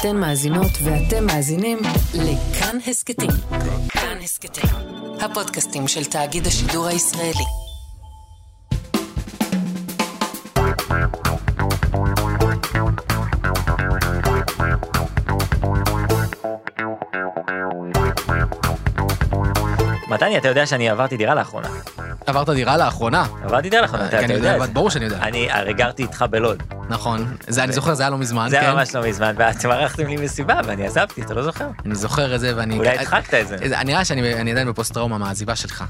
אתן מאזינות ואתם מאזינים לכאן הסכתים. כאן הסכתים, הפודקאסטים של תאגיד השידור הישראלי. מתני, אתה יודע שאני עברתי דירה לאחרונה. עברת דירה לאחרונה? עברתי דירה לאחרונה, אתה אתה אני יודע יודע, את זה. ברור שאני יודע. אני הרי גרתי איתך בלוד. נכון. זה אני זוכר, זה היה לא מזמן, זה היה כן. ממש לא מזמן, ואתם ערכתם לי מסיבה ואני עזבתי, אתה לא זוכר? אני זוכר את זה ואני... אולי הדחקת את זה. אני נראה שאני אני עדיין בפוסט טראומה מהעזיבה שלך.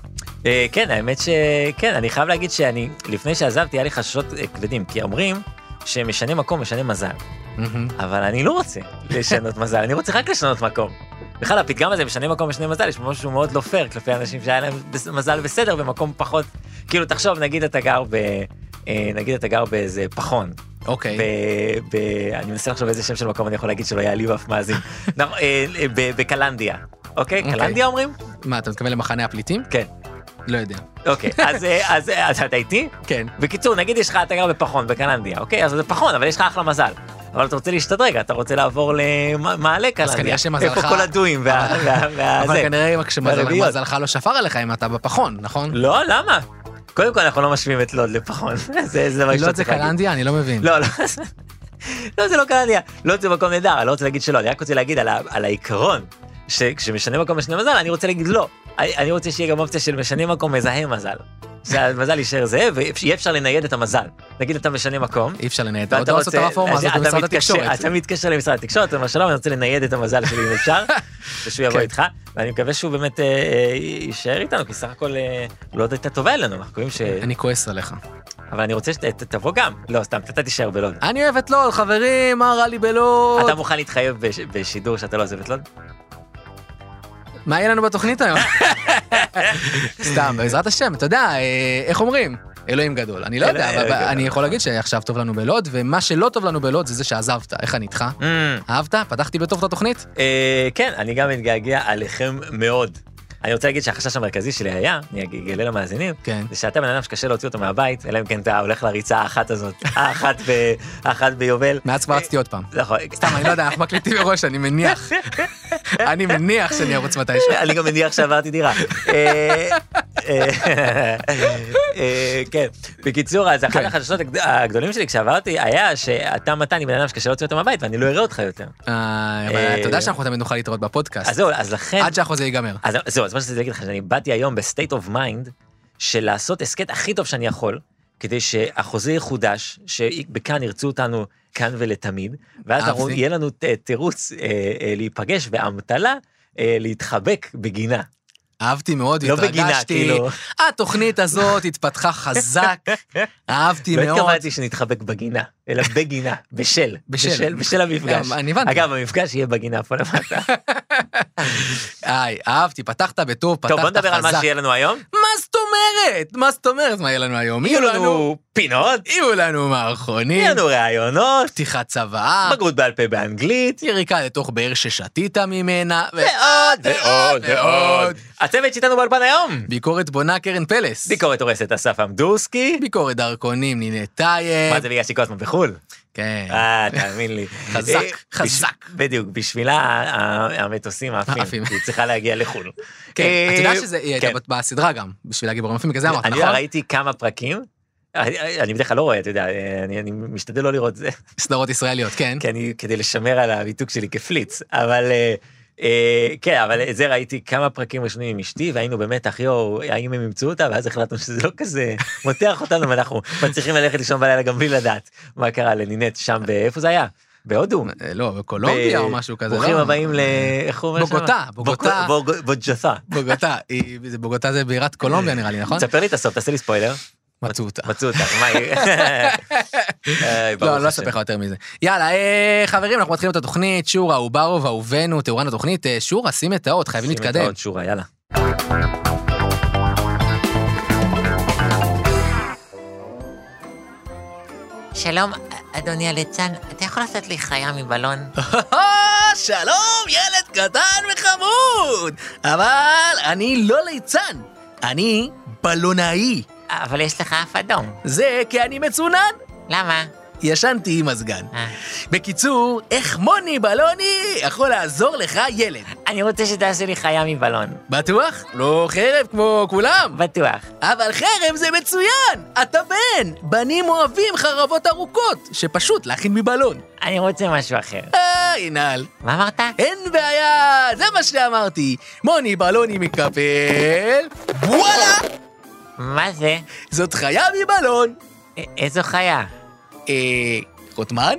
אה, כן, האמת שכן, אני חייב להגיד שאני, לפני שעזבתי, היה לי חששות אה, כבדים, כי אומרים שמשנה מקום משנה מזל. אבל אני לא רוצה לשנות מזל, אני רוצה רק לשנות מקום. בכלל, הפתגם הזה, משנה מקום משנה מזל, יש משהו מאוד לא פייר כלפי אנשים שהיה להם מזל בסדר במקום פחות, כאילו, תחשוב, נגיד אתה גר ב... אה, נגיד אתה גר באיזה פחון, אוקיי. אני מנסה לחשוב איזה שם של מקום אני יכול להגיד שלא יעליב אף מאזין. אה, אה, בקלנדיה, אוקיי? אוקיי. קלנדיה אומרים? מה, אתה מתכוון למחנה הפליטים? כן. לא יודע. אוקיי, אז, אה, אז, אז אתה איתי? כן. בקיצור, נגיד יש לך, אתה גר בפחון בקלנדיה, אוקיי? אז זה פחון, אבל יש לך אחלה מזל. אבל אתה רוצה להשתדרג, אתה רוצה לעבור למעלה קלנדיה. כנראה שמזלך- איפה כל הדויים וה... אבל. כנראה. כשמזלך לא שפר עליך אם אתה בפחון, נכון? לא, למה? קודם כל אנחנו לא משווים את לוד לפחון. זה זה מה לא שאתה זה צריך להגיד. קלנדיה? אני לא מבין. לא, לא. לא, זה לא קלנדיה. לוד זה מקום נהדר, אני לא רוצה להגיד שלא, אני רק רוצה להגיד על ה- על העיקרון, שכשמשנה מקום משנה מזל, אני רוצה להגיד לא. אני רוצה שיהיה גם אופציה של משנה מקום מזהה מזל. שהמזל יישאר זהה, ויהיה אפשר לנייד את המזל. נגיד אתה משנה מקום, אי אפשר. ואתה עוד לא עשו את הרפורמה הזאת אתה במשרד התקשורת. אתה מתקשר למשרד התקשורת, אתה אומר שלום, אני רוצה לנייד את המזל שלי אם אפשר, ושהוא יבוא כן. איתך, ואני מקווה שהוא באמת אה, אה, יישאר איתנו, כי סך הכל אה, לא עוד הייתה טובה אלינו, אנחנו קוראים ש... אני כועס עליך. אבל אני רוצה שתבוא גם, לא סתם, אתה תישאר בלוד. אני אוהב את לוד, חברים, מה רע לי בלוד? אתה מוכן להתחייב בש- בשידור שאתה לא עוזב את לוד? מה יהיה לנו בתוכנית היום? סתם, בעזרת השם, אתה יודע, אה, איך אומרים? אלוהים גדול. אני לא יודע, אבל. אני יכול להגיד שעכשיו טוב לנו בלוד, ומה שלא טוב לנו בלוד זה זה שעזבת. איך אני איתך? Mm, אהבת? פתחת בטוב את התוכנית? אה, כן, אני גם מתגעגע עליכם מאוד. אני רוצה להגיד שהחשש המרכזי שלי היה, אני אגלה למאזינים, כן. זה שאתה בן אדם שקשה להוציא אותו מהבית, אלא אם כן אתה הולך לריצה האחת הזאת, האחת ב- האחת ביובל. מאז כבר רצתי עוד פעם. נכון. סתם, אני לא יודע, אנחנו מקליטים מראש, אני מניח. אני מניח שאני ארוץ מתישהו. אני גם מניח שעברתי דירה. אה, אה, אה, כן, בקיצור, אז אחד כן. החששות הגד- הגדולים שלי כשעברתי היה שאתה מתני בן אדם שקשה להוציא אותו מהבית ואני לא אראה אותך יותר. אבל אתה יודע שאנחנו תמיד נוכל להתראות בפודקאסט. אז זהו, אז לכן, עד שהחוזה ייגמר. אז זהו, אז מה שרציתי להגיד לך, שאני באתי היום ב state of mind של לעשות הסכת הכי טוב שאני יכול, כדי שהחוזה יחודש, שבכאן ירצו אותנו כאן ולתמיד, ואז אנחנו- אהבתי. יהיה לנו תירוץ אה, אה, להיפגש באמתלה. אה, להתחבק בגינה, אהבתי מאוד, לא בגינה, התרגשתי. כאילו. התוכנית הזאת התפתחה חזק, אהבתי לא מאוד. התכוונתי שנתחבק בגינה, אלא בגינה, בשל, בשל. בשל, בשל המפגש. אני הבנתי. אגב, המפגש יהיה בגינה פה למטה. איי, אהבתי, פתחת בטוב, פתחת חזק. טוב, בוא נדבר על מה שיהיה לנו היום. מה אומרת? מה זאת אומרת? מה יהיה לנו היום? יהיו לנו פינות, יהיו לנו מערכונים, יהיו לנו ראיונות, פתיחת צוואה, בגרות בעל פה באנגלית, יריקה לתוך באר ששתית ממנה, ועוד ועוד ועוד. הצוות שאיתנו באולפן היום. ביקורת בונה קרן פלס. ביקורת הורסת אסף עמדורסקי. ביקורת דרכונים נינה טייב. מה זה בגלל שהיא כל הזמן בחו"ל? כן. אה, תאמין לי. חזק, אה, חזק. בדיוק, בשבילה המטוסים עפים. עפים, היא צריכה להגיע לחו"ל. כן, אה, אתה יודע שהיא הייתה כן. בסדרה גם, בשביל הגיבורים יפים, בגלל זה אמרת, אני נכון? ראיתי כמה פרקים. אני אני בדרך כלל לא רואה, אתה יודע, אני אני משתדל לא לראות זה, סדרות ישראליות, כן. כי אני, כדי לשמר על המיתוג שלי כפליץ, אבל אה, כן, אבל את זה ראיתי כמה פרקים ראשונים עם אשתי, והיינו באמת, אחי, או, האם הם ימצאו אותה, ואז החלטנו שזה לא כזה מותח אותנו, ואנחנו מצליחים ללכת לישון בלילה גם בלי לדעת מה קרה לנינט שם, באיפה זה היה? בהודו. אה, לא, בקולומביה או משהו כזה, ברוכים לא? הבאים ל... איך הוא אומר שם? בוגוטה, בוגוטה. בוגוטה, בוגוטה זה בירת קולומביה נראה לי, נכון? תספר לי את הסוף, תעשה לי ספוילר. מצאו אותה. מצאו אותה, מה היא? אה, לא, אני לא. אספר לך יותר מזה. יאללה, אה, חברים, אנחנו מתחילים את התוכנית, שורה, אוברוב, אהובנו, תאורן התוכנית. אה, שורה, שים את האות, חייבים שים את להתקדם. העוד שורה, יאללה. שלום, אדוני הליצן, אתה יכול לעשות לי חיה מבלון? שלום, ילד קטן וחמוד! אבל אני לא ליצן, אני בלונאי. אבל יש לך אף אדום. זה כי אני מצונן. למה? ישנתי עם מזגן. אה. בקיצור, איך מוני בלוני יכול לעזור לך, ילד? אני רוצה שתעשה לי חיה מבלון. בטוח? לא חרב כמו כולם. בטוח. אבל חרב זה מצוין! אתה בן! בנים אוהבים חרבות ארוכות, שפשוט להכין מבלון. אני רוצה משהו אחר. אה, עינל. מה אמרת? אין בעיה, זה מה שאמרתי. מוני בלוני מקפל, וואלה! מה זה? זאת חיה מבלון. א- איזו חיה? אה, חותמן?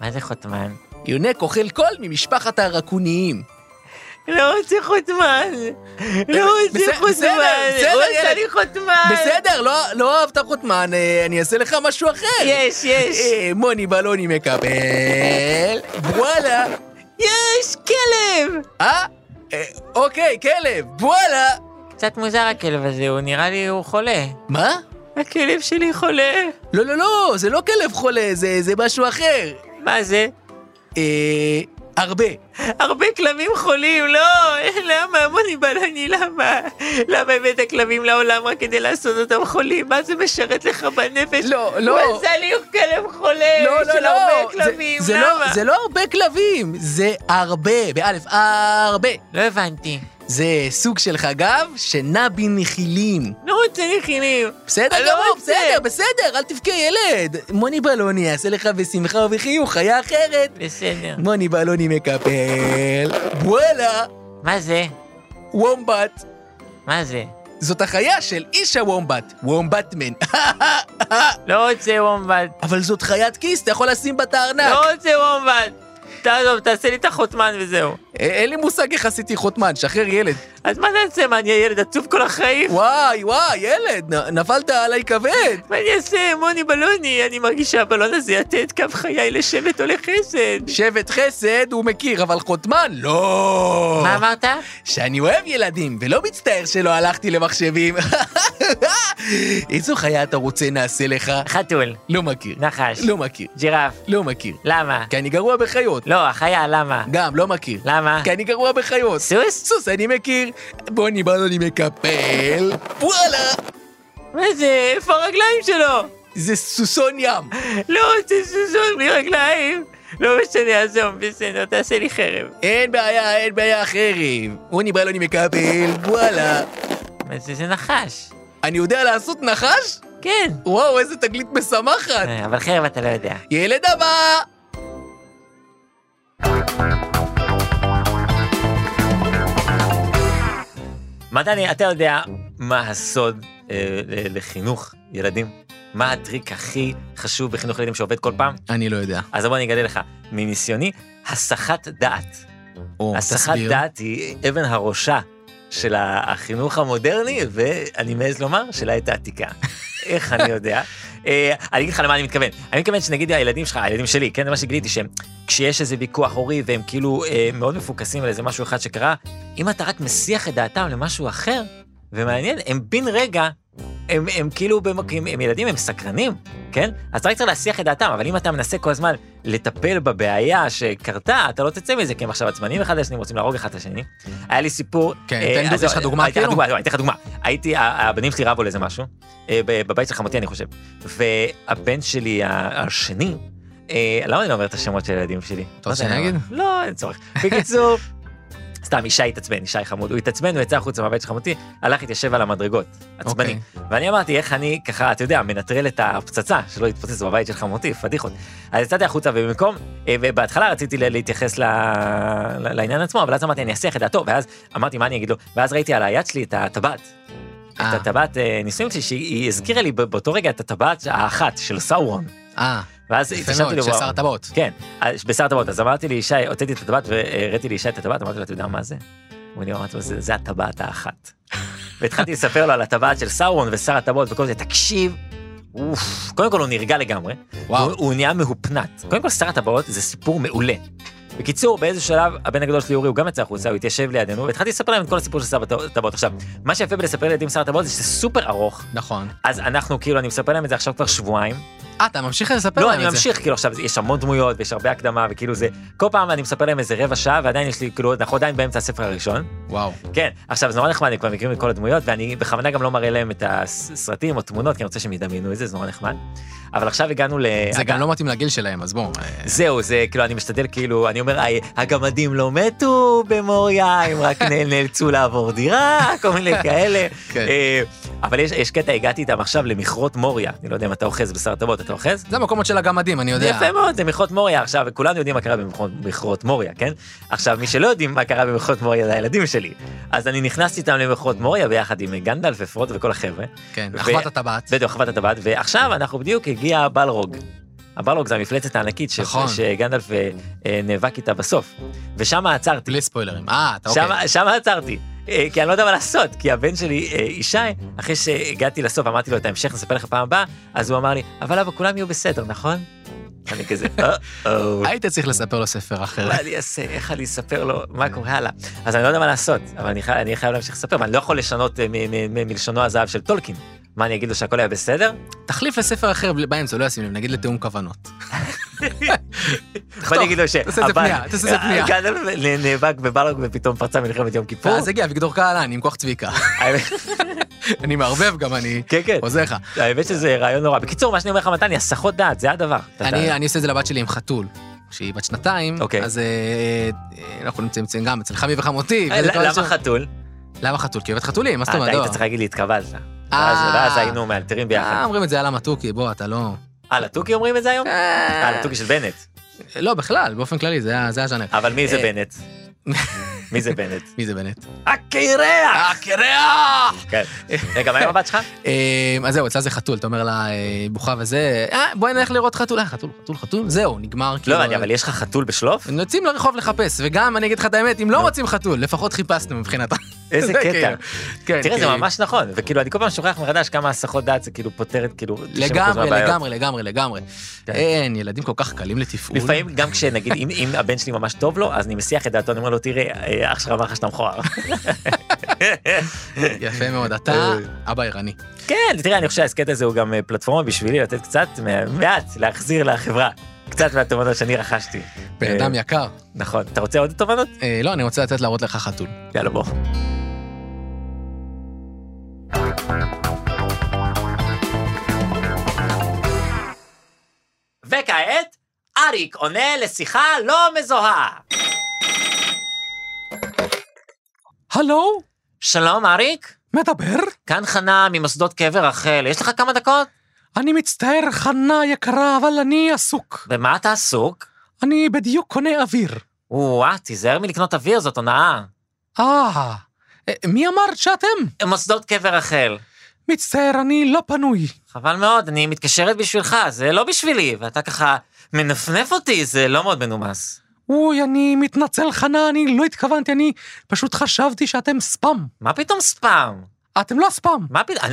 מה זה חותמן? יונק אוכל קול ממשפחת הרקוניים. לא רוצה חותמן. לא רוצה בסדר, חותמן. בסדר, בסדר, ילד. לי חותמן. בסדר, לא, לא אהבת חותמן, אה, אני אעשה לך משהו אחר. יש, יש. אה, מוני בלוני מקבל, וואלה. יש, כלב. אה? אה, אוקיי, כלב, וואלה. קצת מוזר הכלב הזה, הוא נראה לי הוא חולה. מה? הכלב שלי חולה. לא, לא, לא, זה לא כלב חולה, זה, זה משהו אחר. מה זה? אה, הרבה. הרבה כלבים חולים, לא, למה, מוני בלני, למה? למה הבאת כלבים לעולם רק כדי לעשות אותם חולים? מה זה משרת לך בנפש? לא, לא. הוא עשה לי כלב חולה לא, לא, של לא. הרבה זה- כלבים, זה, למה? לא, זה לא הרבה כלבים, זה הרבה, באלף, הרבה. לא הבנתי. זה סוג של חגב שנע בנחילים. לא רוצה נחילים. בסדר לא גמור. בסדר, בסדר, אל תבכה ילד. מוני בלוני יעשה לך בשמחה ובחיוך חיה אחרת. בסדר. מוני בלוני מקפל, וואלה, מה זה? וומבט. מה זה? זאת החיה של איש הוומבט, וומבטמן. לא רוצה וומבט. אבל זאת חיית כיס, אתה יכול לשים בה את הארנק. לא רוצה וומבט. תעזוב, תעשה לי את החותמן וזהו. אה, אין לי מושג איך עשיתי חותמן, שחרר ילד. אז מה נעשה? מה, אני ילד עצוב כל החיים? וואי, וואי, ילד, נפלת עליי כבד. מה אני אעשה? מוני בלוני, אני מרגיש שהבלון הזה יטה את קו חיי לשבט או לחסד. שבט חסד הוא מכיר, אבל חותמן, לא. מה אמרת? שאני אוהב ילדים, ולא מצטער שלא הלכתי למחשבים. איזו חיה אתה רוצה נעשה לך? חתול. לא מכיר. נחש. לא מכיר. ג'ירף. לא מכיר. למה? כי אני גרוע בחיות. לא, החיה, למה? גם, לא מכיר. למה? כי אני גרוע בחיות. סוס? סוס אני מכיר. בוני בלוני מקפל. וואלה! מה זה? איפה הרגליים שלו? זה סוסון ים. לא רוצה סוסון בלי רגליים. לא משנה, עזוב, בסדר, תעשה לי חרב. אין בעיה, אין בעיה חרב. בוני בלוני מקפל. וואלה. מה זה? זה נחש. אני יודע לעשות נחש? כן. וואו, איזה תגלית משמחת. אה, אבל חרב אתה לא יודע. ילד הבא! מתני, אתה יודע מה הסוד אה, לחינוך ילדים? מה הטריק הכי חשוב בחינוך ילדים שעובד כל פעם? אני לא יודע. אז בוא אני אגלה לך. מניסיוני, הסחת דעת. או, הסחת דעת היא אבן הראשה של החינוך המודרני, ואני מעז לומר, של העת העתיקה. איך אני יודע? אה, אני אגיד לך למה אני מתכוון. אני מתכוון שנגיד הילדים שלך, הילדים שלי, כן, זה מה שגיליתי, שהם, כשיש איזה ויכוח הורי והם כאילו אה, מאוד מפוקסים על איזה משהו אחד שקרה, אם אתה רק מסיח את דעתם למשהו אחר, ומעניין, הם בן רגע, הם, הם כאילו, במק... הם, הם ילדים, הם סקרנים, כן? אז צריך להסיח את דעתם, אבל אם אתה מנסה כל הזמן לטפל בבעיה שקרתה, אתה לא תצא מזה, כי הם עכשיו עצבנים אחד לשני, רוצים להרוג אחד את השני. היה לי סיפור... כן, אה, תן לך דוגמה כאילו? אני אתן לך דוגמה. הייתי, הבנים שלי רבו על איזה משהו, אה, בבית של חמותי אני חושב, והבן שלי השני, אה, למה אני לא אומר את השמות של הילדים שלי? אתה לא רוצה שאני. אגיד? לא, אין צורך. בקיצור, סתם, ישי התעצבן, ישי חמוד, הוא התעצבן, הוא יצא החוצה מהבית של חמותי, הלך, התיישב על המדרגות, עצבני. אוקיי. ואני אמרתי, איך אני ככה, אתה יודע, מנטרל את הפצצה, שלא יתפוצץ בבית של חמותי, פדיחות. אז יצאתי החוצה, ובמקום, אה, ובהתחלה רציתי להתייחס ל- ל- לעניין עצמו, אבל אז אמרתי, אני אסיח את דעתו, ואז אמרתי, מה אני אגיד לו? ואז ראיתי על היד שלי את הטבעת. אה. את הטבעת אה, נישואים שלי, שהיא הזכירה לי באותו רגע את הטבעת האחת של סאורון. אה, ואז התקשרתי מאוד, לו, של שר הטבעות. כן, בשר הטבעות. אז אמרתי לי, ישי, הוצאתי את הטבעת והראיתי לישי את הטבעת, אמרתי לו, אתה יודע מה זה? הוא לו, "זה- זה הטבעת האחת. והתחלתי לספר לו על הטבעת של סאורון ושר הטבעות וכל זה, תקשיב, אוף, קודם כל הוא נרגע לגמרי, וואו. הוא, הוא נהיה מהופנט. קודם כל שר הטבעות זה סיפור מעולה. בקיצור, באיזה שלב, הבן הגדול שלי אורי, הוא גם יצא החוצה, הוא התיישב לידינו, והתחלתי לספר להם את כל הסיפור של שר הטבעות. עכשיו, מה שיפה בלספר לילדים שר הטבעות זה שזה סופר ארוך, נכון. אז אנחנו, כאילו, אני מספר להם את זה עכשיו כבר שבועיים, אה, אתה ממשיך לספר לא, להם אני את זה. ממשיך, כאילו עכשיו יש המון דמויות ויש הרבה הקדמה וכאילו זה, כל פעם אני מספר להם איזה רבע שעה ועדיין יש לי, כאילו, אנחנו עדיין באמצע הספר הראשון. וואו. כן, עכשיו זה נורא נחמד, הם כבר מכירים את כל הדמויות ואני בכוונה גם לא מראה להם את הסרטים או תמונות, כי אני רוצה שהם ידמיינו את זה, זה נורא נחמד. אבל עכשיו הגענו ל... זה גם לא מתאים לגיל שלהם, אז בואו. אה, זהו, זה כאילו, אני משתדל, כאילו, אני אומר, "היי, הגמדים לא מתו במוריה, הם רק נאלצו לעבור דירה, כל מיני כאלה. כן. אה, אבל יש, יש קטע, הגעתי איתם עכשיו למכרות מוריה. אני לא יודע אם אתה אוחז בשר טובות, אתה אוחז? זה המקומות של הגמדים, אני יודע. יפה מאוד, זה מכרות מוריה. עכשיו, כולנו יודעים מה קרה במכרות- מוריה, כן? עכשיו, מי שלא יודעים מה קרה במכרות מוריה זה הילדים שלי. אז אני נכנסתי איתם למכרות מוריה ביחד עם גנדלף ופרוט וכל החבר'ה. כן, אחוות הטבעת. בדיוק, חוות הטבעת, ועכשיו אנחנו בדיוק הגיע הבלרוג. הבלרוג זה המפלצת הענקית ש- נכון. שגנדלף אה, אה, נאבק איתה בסוף. ושם עצרתי. בלי ספוילרים. אה, אתה אוקיי. שם עצרתי. אה, כי אני לא יודע מה לעשות, כי הבן שלי, אה, ישי, אחרי שהגעתי לסוף, אמרתי לו את ההמשך, נספר לך פעם הבאה, אז הוא אמר לי, אבל אבא, כולם יהיו בסדר, נכון? אני כזה, או-או. היית צריך לספר לו ספר אחר. מה אני אעשה, איך אני אספר לו, מה קורה הלאה. אז אני לא יודע מה לעשות, אבל אני חי- אני חייב להמשיך לספר, ואני לא יכול לשנות אה, מלשונו הזהב של טולקין. מה, אני אגיד לו שהכל היה בסדר? תחליף לספר אחר באמצע, לא ישים לב, נגיד לתיאום כוונות. ואני אגיד לו ש... תעשה איזה פנייה, תעשה איזה פנייה. גדל נאבק בבלרוג ופתאום פרצה מלחמת יום כיפור. ואז הגיע אביגדור קהלני עם כוח צביקה. אני מערבב גם, אני כן, כן. עוזר לך. האמת שזה רעיון נורא. בקיצור, מה שאני אומר לך, מתני, הסחות דעת, זה הדבר. אני עושה את זה לבת שלי עם חתול. כשהיא בת שנתיים, אוקיי. אז אה, אה, אנחנו נמצאים גם אצל חמי וחמותי. אה, למה. חתול? למה חתול? כי אוהבת חתולים, מה זאת אה, אומרת? אתה לא. היית צריך להגיד לי, התקבלת. אה. ואז היינו מאלתרים אה, ביחד. אומרים את זה על המתוקי, בוא, אתה לא... אה, לתוכי אומרים את זה היום? אה, אה, לתוכי של בנט. לא, בכלל, באופן כללי, זה הז'אנר. אבל מי זה אה. בנט? מי זה בנט? מי זה בנט? הקרח! הקרח! כן. רגע, מה עם הבת שלך? אה, אז זהו, אצלה זה חתול, אתה אומר לה, אה, בוכה וזה, אה, בואי נלך לראות חתול, חתול, חתול, חתול, זהו, נגמר. כאילו, לא, אני- אבל יש לך חתול בשלוף? יוצאים לרחוב לחפש, וגם, אני אגיד לך את האמת, אם לא רוצים חתול, לפחות חיפשנו מבחינתה. איזה זה קטע. כאילו, כן, תראה, זה כי- ממש נכון, וכאילו, אני כל פעם שוכח מחדש כמה הסחות דעת זה כאילו פותרת, כאילו, 90% לגמרי, מהבעיות. לגמרי, לגמרי, לגמרי. כן. אין, ילדים כל כך קלים לתפעול. לפעמים גם כשנגיד אם, אם הבן שלי ממש טוב לו אז אני מסיח את דעתו אני אומר לו תראה אה, אח שלך אמר לך שאתה מכוער. יפה מאוד, אתה אה. אבא ערני. כן תראה אני חושב שההסכת הזה הוא גם אה, פלטפורמה בשבילי לתת קצת מעט להחזיר לחברה קצת מהתובנות שאני רכשתי. בן אדם אה, יקר. נכון אתה רוצה עוד תובנות? לא, אני רוצה לתת להראות לך חתול. יאללה בוא. וכעת אריק עונה לשיחה לא מזוהה. הלו, שלום אריק, מדבר? כאן חנה ממוסדות קבר רחל, יש לך כמה דקות? אני מצטער, חנה יקרה, אבל אני עסוק. במה אתה עסוק? אני בדיוק קונה אוויר. או-אה, תיזהר מלקנות אוויר, זאת הונאה. אה, אה, מי אמרת שאתם? מוסדות קבר רחל. מצטער, אני לא פנוי. חבל מאוד, אני מתקשרת בשבילך, זה לא בשבילי, ואתה ככה מנפנף אותי, זה לא מאוד מנומס. אוי, אני מתנצל, חנה, אני לא התכוונתי, אני פשוט חשבתי שאתם ספאם. מה פתאום ספאם? אתם לא ספאם. מה פתאום...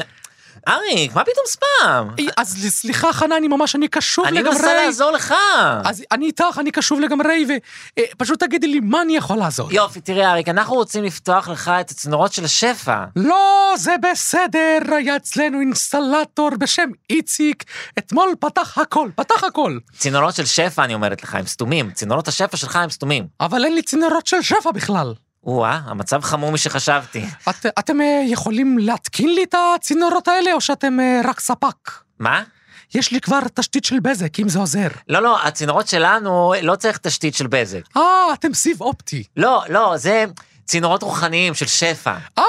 אני- אריק, מה פתאום ספאם? אז סליחה, חנה, אני ממש, אני קשוב אני לגמרי. מנסה לעזור לך. אז אני איתך, אני קשוב לגמרי, ופשוט תגידי לי, מה אני יכול לעזור? יופי, תראה אריק, אנחנו רוצים לפתוח לך את הצינורות של השפע. לא, זה בסדר, היה אצלנו אינסטלטור בשם איציק, אתמול פתח הכל, פתח הכל. צינורות של שפע, אני אומרת לך, הם סתומים. צינורות השפע שלך הם סתומים. אבל אין לי צינורות של שפע בכלל. או-אה, המצב חמור משחשבתי. את, אתם אה, יכולים להתקין לי את הצינורות האלה, או שאתם אה, רק ספק? מה? יש לי כבר תשתית של בזק, אם זה עוזר. לא, לא, הצינורות שלנו, לא צריך תשתית של בזק. אה, אתם סיב אופטי. לא, לא, זה צינורות רוחניים של שפע. אה,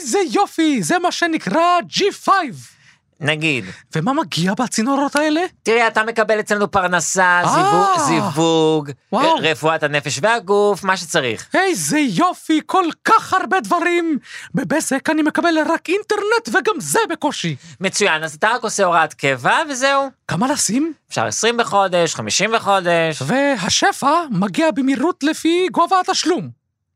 איזה יופי, זה מה שנקרא G5. נגיד, ומה מגיע בצינורות האלה? תראה, אתה מקבל אצלנו פרנסה, אה. זיווג, זיווג רפואת הנפש והגוף, מה שצריך. איזה יופי, כל כך הרבה דברים. בבזק אני מקבל רק אינטרנט וגם זה בקושי. מצוין, אז אתה רק עושה הוראת קבע, וזהו. כמה לשים? אפשר 20 בחודש, 50 בחודש. והשפע מגיע במהירות לפי גובה התשלום.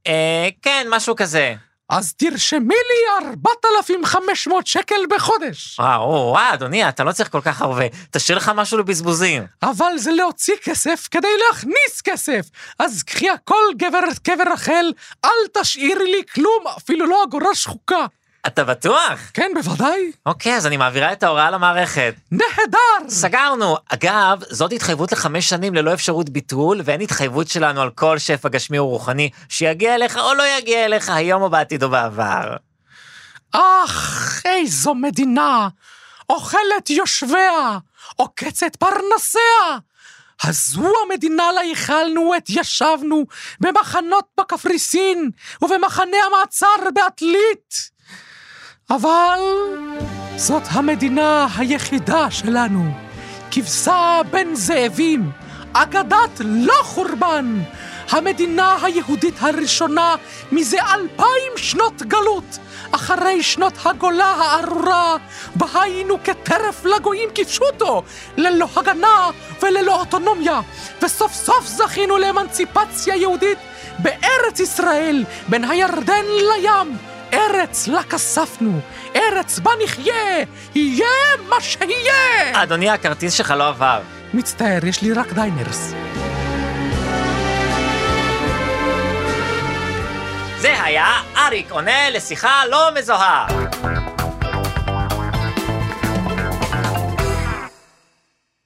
אה, כן, משהו כזה. אז תרשמי לי 4,500 שקל בחודש. וואו, וואו, אדוני, אתה לא צריך כל כך הרבה. תשאיר לך משהו לבזבוזים. אבל זה להוציא כסף כדי להכניס כסף. אז קחי הכל גבר קבר רחל, אל תשאירי לי כלום, אפילו לא אגורה שחוקה. אתה בטוח? כן, בוודאי. אוקיי, אז אני מעבירה את ההוראה למערכת. נהדר! סגרנו. אגב, זאת התחייבות לחמש שנים ללא אפשרות ביטול, ואין התחייבות שלנו על כל שפע גשמי ורוחני שיגיע אליך או לא יגיע אליך היום או בעתיד או בעבר. אך, איזו מדינה! אוכלת יושביה, עוקצת פרנסיה! הזו המדינה לה ייחלנו עת ישבנו במחנות בקפריסין ובמחנה המעצר בעתלית. אבל זאת המדינה היחידה שלנו. כבשה בין זאבים, אגדת לא חורבן. המדינה היהודית הראשונה מזה אלפיים שנות גלות, אחרי שנות הגולה הארורה, בה היינו כטרף לגויים כפשוטו, ללא הגנה וללא אוטונומיה, וסוף סוף זכינו לאמנציפציה יהודית בארץ ישראל, בין הירדן לים. ארץ לה כספנו, ארץ בה נחיה, יהיה מה שיהיה! אדוני, הכרטיס שלך לא עבר. מצטער, יש לי רק דיינרס. זה היה אריק עונה לשיחה לא מזוהה.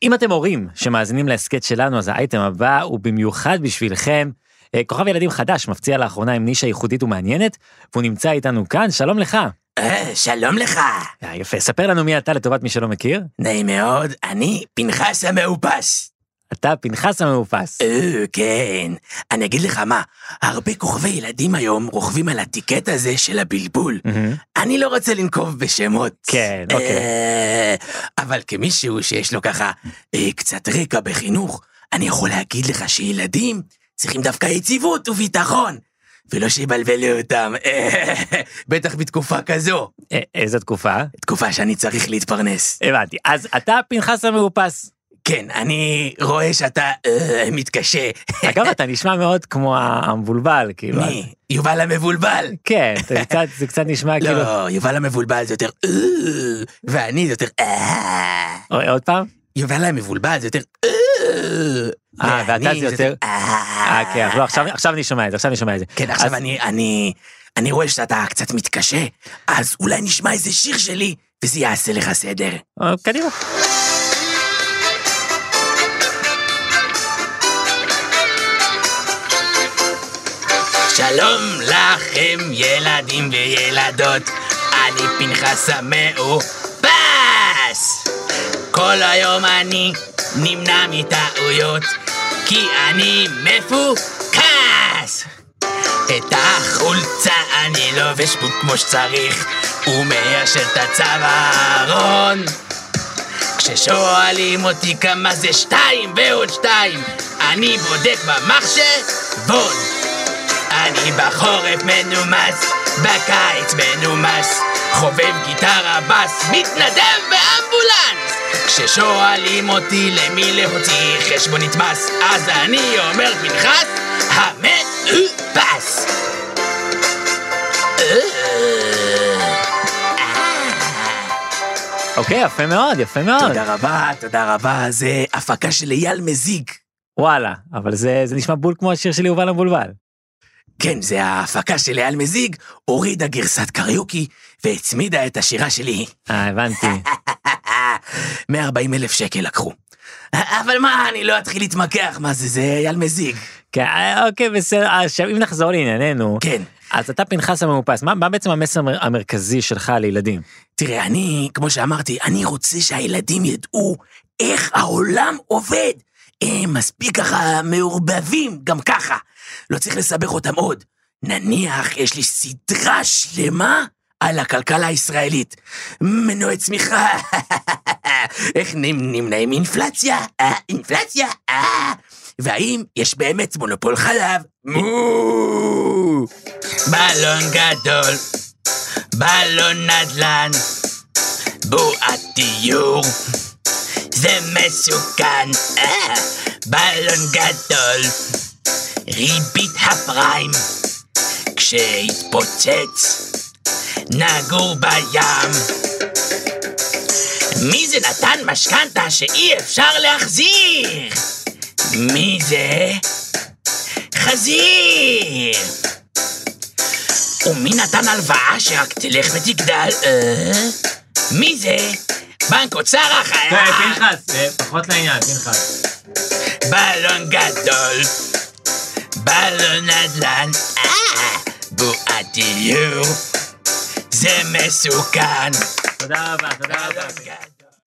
אם אתם הורים שמאזינים להסכת שלנו, אז האייטם הבא הוא במיוחד בשבילכם. אה, כוכב ילדים חדש מפציע לאחרונה עם נישה ייחודית ומעניינת, והוא נמצא איתנו כאן, שלום לך. אה, שלום לך. אה, יפה, ספר לנו מי אתה לטובת מי שלא מכיר. נעים מאוד, אני פנחס המאופס. אתה פנחס המאופס. אה, כן. אני אגיד לך מה, הרבה כוכבי ילדים היום רוכבים על הטיקט הזה של הבלבול. אני לא רוצה לנקוב בשמות. כן, אוקיי. אבל כמישהו שיש לו ככה קצת רקע בחינוך, אני יכול להגיד לך שילדים צריכים דווקא יציבות וביטחון. ולא שיבלבלו אותם, בטח בתקופה כזו, איזו תקופה? תקופה שאני צריך להתפרנס. הבנתי. אז אתה פנחס המאופס. כן, אני רואה שאתה אה, מתקשה. אגב, אתה נשמע מאוד כמו המבולבל, כאילו. מי? יובל המבולבל. כן, זה קצת, זה קצת נשמע כאילו... לא, יובל המבולבל זה יותר אה, ואני זה יותר אה. עוד פעם? יובל המבולבל זה יותר אה. אה, ואתה זה יותר- אה, כן, אז לא, עכשיו אני שומע את זה, עכשיו אני שומע את זה. כן, עכשיו אני, אני רואה שאתה קצת מתקשה, אז אולי נשמע איזה שיר שלי, וזה יעשה לך סדר. אה, קדימה. שלום לכם, ילדים וילדות, אני פנחס המאופס! כל היום אני נמנע מטעויות, כי אני מפוקס! את החולצה אני לובש בו כמו שצריך, ומיישר את הצווארון. כששואלים אותי כמה זה שתיים ועוד שתיים, אני בודק במחשבון. אני בחורף מנומס, בקיץ מנומס, חובב גיטרה בס, מתנדב באמבולנס. כששואלים אותי למי להוציא חשבונית מס, אז אני אומר פנחס המאופס. אוקיי, יפה מאוד, יפה מאוד. תודה רבה, תודה רבה, זה הפקה של אייל מזיג. וואלה, אבל זה זה נשמע בול כמו השיר של יובל המבולבל. כן, זה ההפקה של אייל מזיג, הורידה גרסת קריוקי והצמידה את השירה שלי. אה, הבנתי. 140 אלף שקל לקחו. אבל מה, אני לא אתחיל להתמקח, מה זה, זה אייל מזיג. כן, אה, אוקיי, בסדר, עכשיו אם נחזור לענייננו, כן. אז אתה פנחס המאופס, מה מה בעצם המסר המר- המרכזי שלך לילדים? תראה, אני, כמו שאמרתי, אני רוצה שהילדים ידעו איך העולם עובד. הם מספיק ככה מעורבבים, גם ככה. לא צריך לסבך אותם עוד. נניח, יש לי סדרה שלמה על הכלכלה הישראלית. מנועי צמיחה, איך נמ- נמנעים אינפלציה, אה, אינפלציה, אה. והאם יש באמת מונופול חלב? מו! בלון גדול, בלון נדל"ן, בועת דיור, זה מסוכן, אה, בלון גדול, ריבית הפריים, כשיתפוצץ, נגור בים. מי זה נתן משכנתה שאי אפשר להחזיר? מי זה? חזיר! ומי נתן הלוואה שרק תלך ותגדל? אה? מי זה? בנק אוצר החיה? פנחס, פחות לעניין, פנחס. בלון גדול, בלון נדל"ן, אה, בועת דיור, זה מסוכן. תודה רבה, תודה גדול.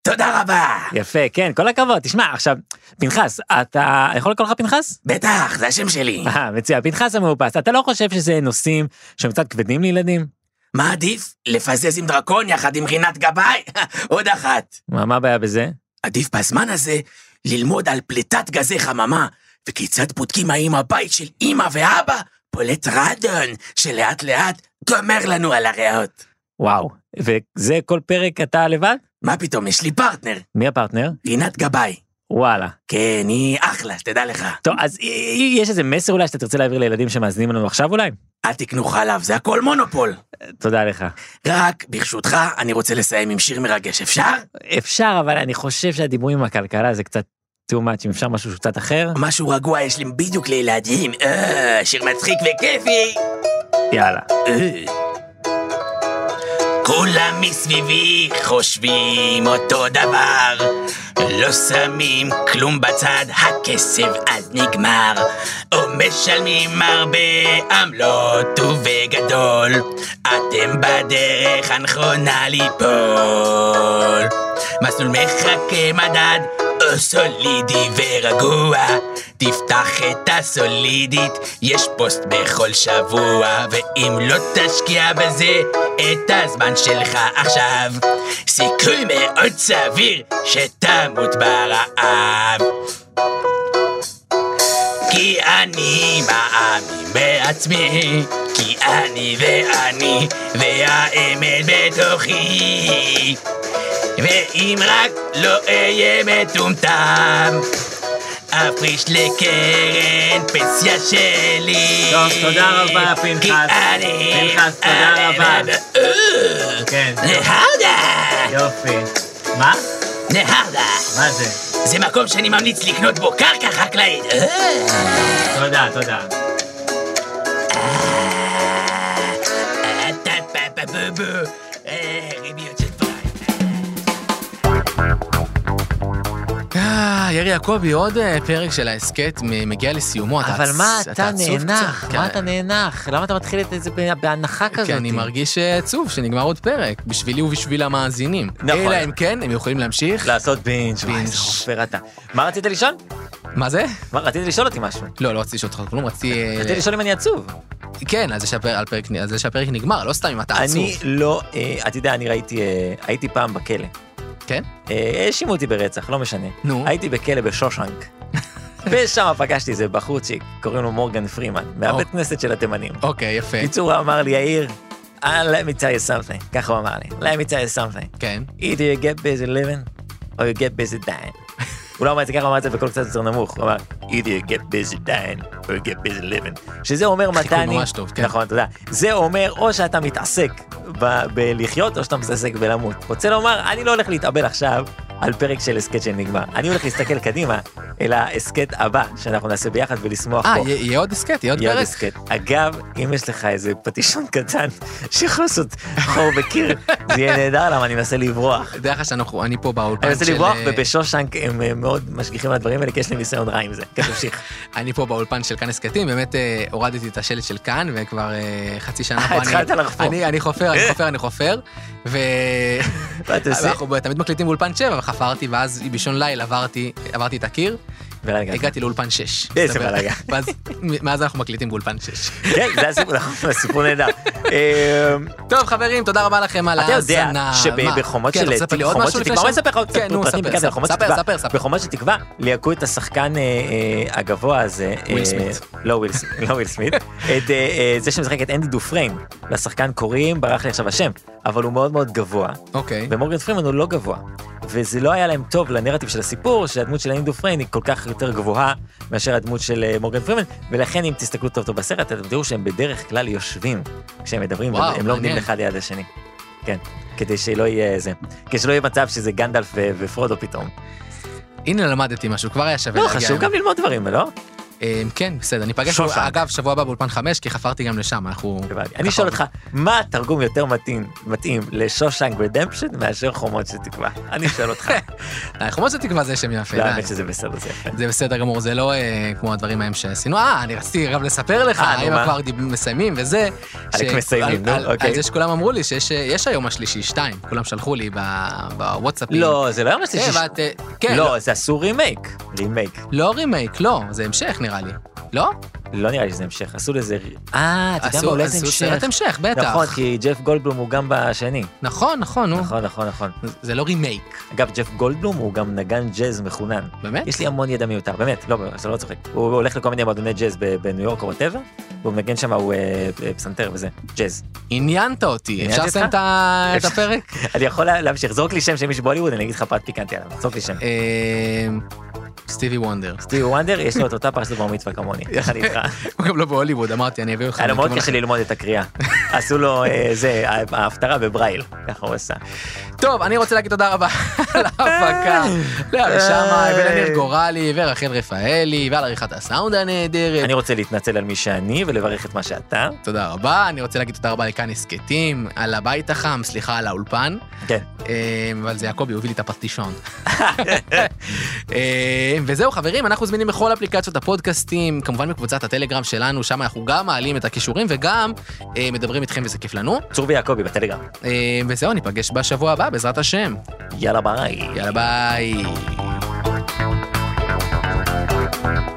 תודה רבה. יפה, כן, כל הכבוד. תשמע, עכשיו, פנחס, אתה יכול לקרוא לך פנחס? בטח, זה השם שלי. אה, מצוין, פנחס המאופס, אתה לא חושב שזה נושאים שהם קצת כבדים לילדים? מה עדיף? לפזז עם דרקון יחד עם רינת גבאי? עוד אחת. מה, מה הבעיה בזה? עדיף בזמן הזה ללמוד על פליטת גזי חממה, וכיצד בודקים האם הבית של אמא ואבא פולט רדון, שלאט לאט גומר לנו על הריאות. וואו, וזה כל פרק אתה לבד? מה פתאום, יש לי פרטנר, מי הפרטנר? רינת גבאי. וואלה. כן, היא אחלה, שתדע לך. טוב, אז יש איזה מסר אולי שאתה תרצה להעביר לילדים שמאזינים לנו עכשיו אולי? אל תקנו חלב, זה הכל מונופול. תודה לך. רק, ברשותך, אני רוצה לסיים עם שיר מרגש, אפשר? אפשר, אבל אני חושב שהדיבורים עם הכלכלה זה קצת too much, אם אפשר משהו שהוא קצת אחר? משהו רגוע יש לי בדיוק לילדים. אה, שיר מצחיק וכיפי. יאללה. אה. כולם מסביבי חושבים אותו דבר לא שמים כלום בצד, הכסף אז נגמר או משלמים הרבה עמלות ובגדול אתם בדרך הנכונה ליפול מסלול מחכה מדד או סולידי ורגוע. תפתח את הסולידית, יש פוסט בכל שבוע ואם לא תשקיע בזה את הזמן שלך עכשיו. סיכוי מאוד סביר שתמות ברעב. כי אני מאמין בעצמי כי אני ואני והאמת בתוכי ואם רק לא אהיה מטומטם אפריש לקרן פנסיה שלי טוב, תודה רבה, פנחס. כי אני... פנחס, תודה רבה. אה, כן, נהרדה! יופי. מה? נהרדה! מה זה? זה מקום שאני ממליץ לקנות בו קרקע חקלאית. אה. תודה, תודה. אה, אה, ירי יעקבי, עוד אה, פרק של ההסכת מגיע לסיומו. אבל מה אתה נאנח? קצת. מה כן. אתה נאנח? למה אתה מתחיל את זה בהנחה כזאת? כי אני מרגיש אה, עצוב שנגמר עוד פרק, בשבילי ובשביל המאזינים. נכון. אלא אם כן, הם יכולים להמשיך. לעשות בינג' אתה. מה רצית לשאול? מה זה? מה, רציתי לשאול אותי משהו. לא, לא רציתי לשאול אותך כלום, רציתי... אה, רציתי לשאול אם אני עצוב. כן, על זה שהפרק נגמר, לא סתם אם אתה עצוב. אני לא, אתה יודע, אני ראיתי, הייתי פעם בכלא. כן? אה, האשימו אותי ברצח, לא משנה. נו. הייתי בכלא בשושנק. ושם פגשתי איזה בחורצ'יק, קוראים לו מורגן פרימן, מהבית כנסת של התימנים. אוקיי, יפה. בקיצור, הוא אמר לי, יאיר, uh, let me tell you something, ככה הוא אמר לי, let me tell you something, כן. either you get busy living, or you get busy dying. הוא לא אמר את זה ככה, הוא אמר את זה בקול קצת יותר נמוך, הוא אמר, either you get busy dying, or you get busy living. שזה אומר מתי אני... ממש טוב, כן. נכון, תודה. זה אומר או שאתה מתעסק בלחיות, או שאתה מתעסק בלמות. רוצה לומר, אני לא הולך להתאבל עכשיו על פרק של הסכת שנגמר. אני הולך להסתכל קדימה אל ההסכת הבא שאנחנו נעשה ביחד ולשמוח אה, בו. יהיה יהיה עוד דיסקט, יהיה עוד פרק? הסכת. אגב, אם יש לך איזה פטישון קטן שיכול לעשות חור בקיר, זה יהיה נהדר, למה אני מנסה לברוח. דרך אגב שאני פה באולפן אני של... מנסה לברוח, אה, ובשושנק הם אה, מאוד משגיחים על הדברים האלה, כי יש לי ניסיון רע עם זה. כן, תמשיך. אני פה באולפן של כאן הסכתים, באמת אה, הורדתי את השלט של כאן, וכבר אה, חצי שנה פה אני... התחלת לחפור. אני אני חופר, אני חופר, אני חופר, ו... מה אתה עושה? אנחנו תמיד מקליטים באולפן 7, וחפרתי, ואז באישון ליל עברתי עברתי את הקיר, הגעתי לאולפן 6. איזה בלאגן. מאז אנחנו מקליטים באולפן 6. כן, זה הסיפור, נכון, הסיפור נהדר. אה, טוב חברים, תודה רבה לכם על אתה יודע ההאזנה. שבחומות כן, של תקווה, ש- בוא נספר לך עוד קצת כן, נו, פרטים, ספר, בחומות של ספר, תקווה. ספר. בחומות של תקווה ליהקו את השחקן אה, אה, הגבוה הזה. וויל אה, סמית. לא וויל סמית, לא וויל סמית. את אה, אה, זה שמשחק את אנדי דופריין. לשחקן קוראים, ברח לי עכשיו השם, אבל הוא מאוד מאוד גבוה. אוקיי. ומורגן פרימן הוא לא גבוה. וזה לא היה להם טוב לנרטיב של הסיפור, שהדמות של אנדי דופריין היא כל כך יותר גבוהה מאשר הדמות של אה, מורגן פרימן, ולכן אם תסתכלו טוב טוב בסרט, אתם תראו שהם בדרך כלל יושבים כשהם מדברים, וואו, הם לא עומדים. אחד ליד השני. כן, כדי שלא יהיה זה, כדי שלא יהיה מצב שזה גנדלף ו- ופרודו פתאום. הנה למדתי משהו, כבר היה שווה לא, להגיע. חשוב הנה. גם ללמוד דברים, לא? אה, כן, בסדר, ניפגש. אגב, שבוע הבא באולפן חמש, כי חפרתי גם לשם, אנחנו... אני שואל אותך, מה התרגום יותר מתאים, לשושנק רדמפשן מאשר חומות של תקווה? אני שואל אותך. די, חומות של תקווה זה שם יפה, לא. האמת שזה בסדר, זה יפה. זה בסדר גמור, זה לא אה, כמו הדברים ההם שעשינו. אה, אני רציתי גם לספר לך, אה, נו, אם מה? כבר מסיימים וזה. עלק ש- מסיימים, על- נו, על- אוקיי. על זה שכולם אמרו לי שיש אה, יש היום השלישי, שתיים, כולם שלחו לי בוואטסאפים. לא, זה לא כן, משהו ואת, אה, כן, לא, זה עשו רימייק. רימייק. לא רימייק, לא, זה המשך נראה לי. לא? לא נראה לי שזה המשך, עשו לזה... אה, אתה יודע מה, עשו אולי זה עשו המשך. סרט המשך, בטח. נכון, כי ג'ף גולדבלום הוא גם בשני. נכון, נכון, נו. נכון, נכון, נכון. זה לא רימייק, אגב, ג'ף גולדבלום הוא גם נגן ג'אז מחונן. באמת? יש לי המון ידע מיותר, באמת, לא, אתה לא צוחק. הוא הולך לכל מיני מועדוני ג'אז בניו יורק או whatever, והוא מנגן שם, הוא אה, אה, פסנתר וזה, ג'אז. עניינת אותי, אפשר לסיים? את. הפרק? אני יכול לה- להמשיך, זרוק לי שם של מישהו בהוליווד, אני אגיד לך פרט פיקנטי עליו, זרוק לי שם. אה, סטיבי וונדר. סטיבי וונדר, יש לו את אותה פרשת בר מצווה כמוני, יחד איתך. הוא גם לא בהוליווד, אמרתי, אני אביא אותך. היה לו מאוד קשה ללמוד את הקריאה. עשו לו, אה, זה, ההפטרה בברייל, ככה הוא עשה. טוב, אני רוצה להגיד תודה רבה על ההפקה, לאבי שמאי ולניר גורלי ורחל רפאלי ועל עריכת הסאונד הנהדרת. אני רוצה להתנצל על מי שאני ולברך את מה שאתה. תודה רבה, אני רוצה להגיד תודה רבה לכאן הסכתים, על הבית החם, סליחה על האולפן, כן. אה, אבל זה יעקבי, הוא הביא לי את הפרטישון. אה, וזהו חברים, אנחנו זמינים בכל אפליקציות הפודקאסטים, כמובן בקבוצת הטלגרם שלנו, שם אנחנו גם מעלים את הכישורים וגם אה, מדברים איתכם וזה כיף לנו. צור ויעקבי בטלגרם. וזהו, ניפגש בשבוע הבא, בעזרת השם. יאללה ביי. יאללה ביי. thank you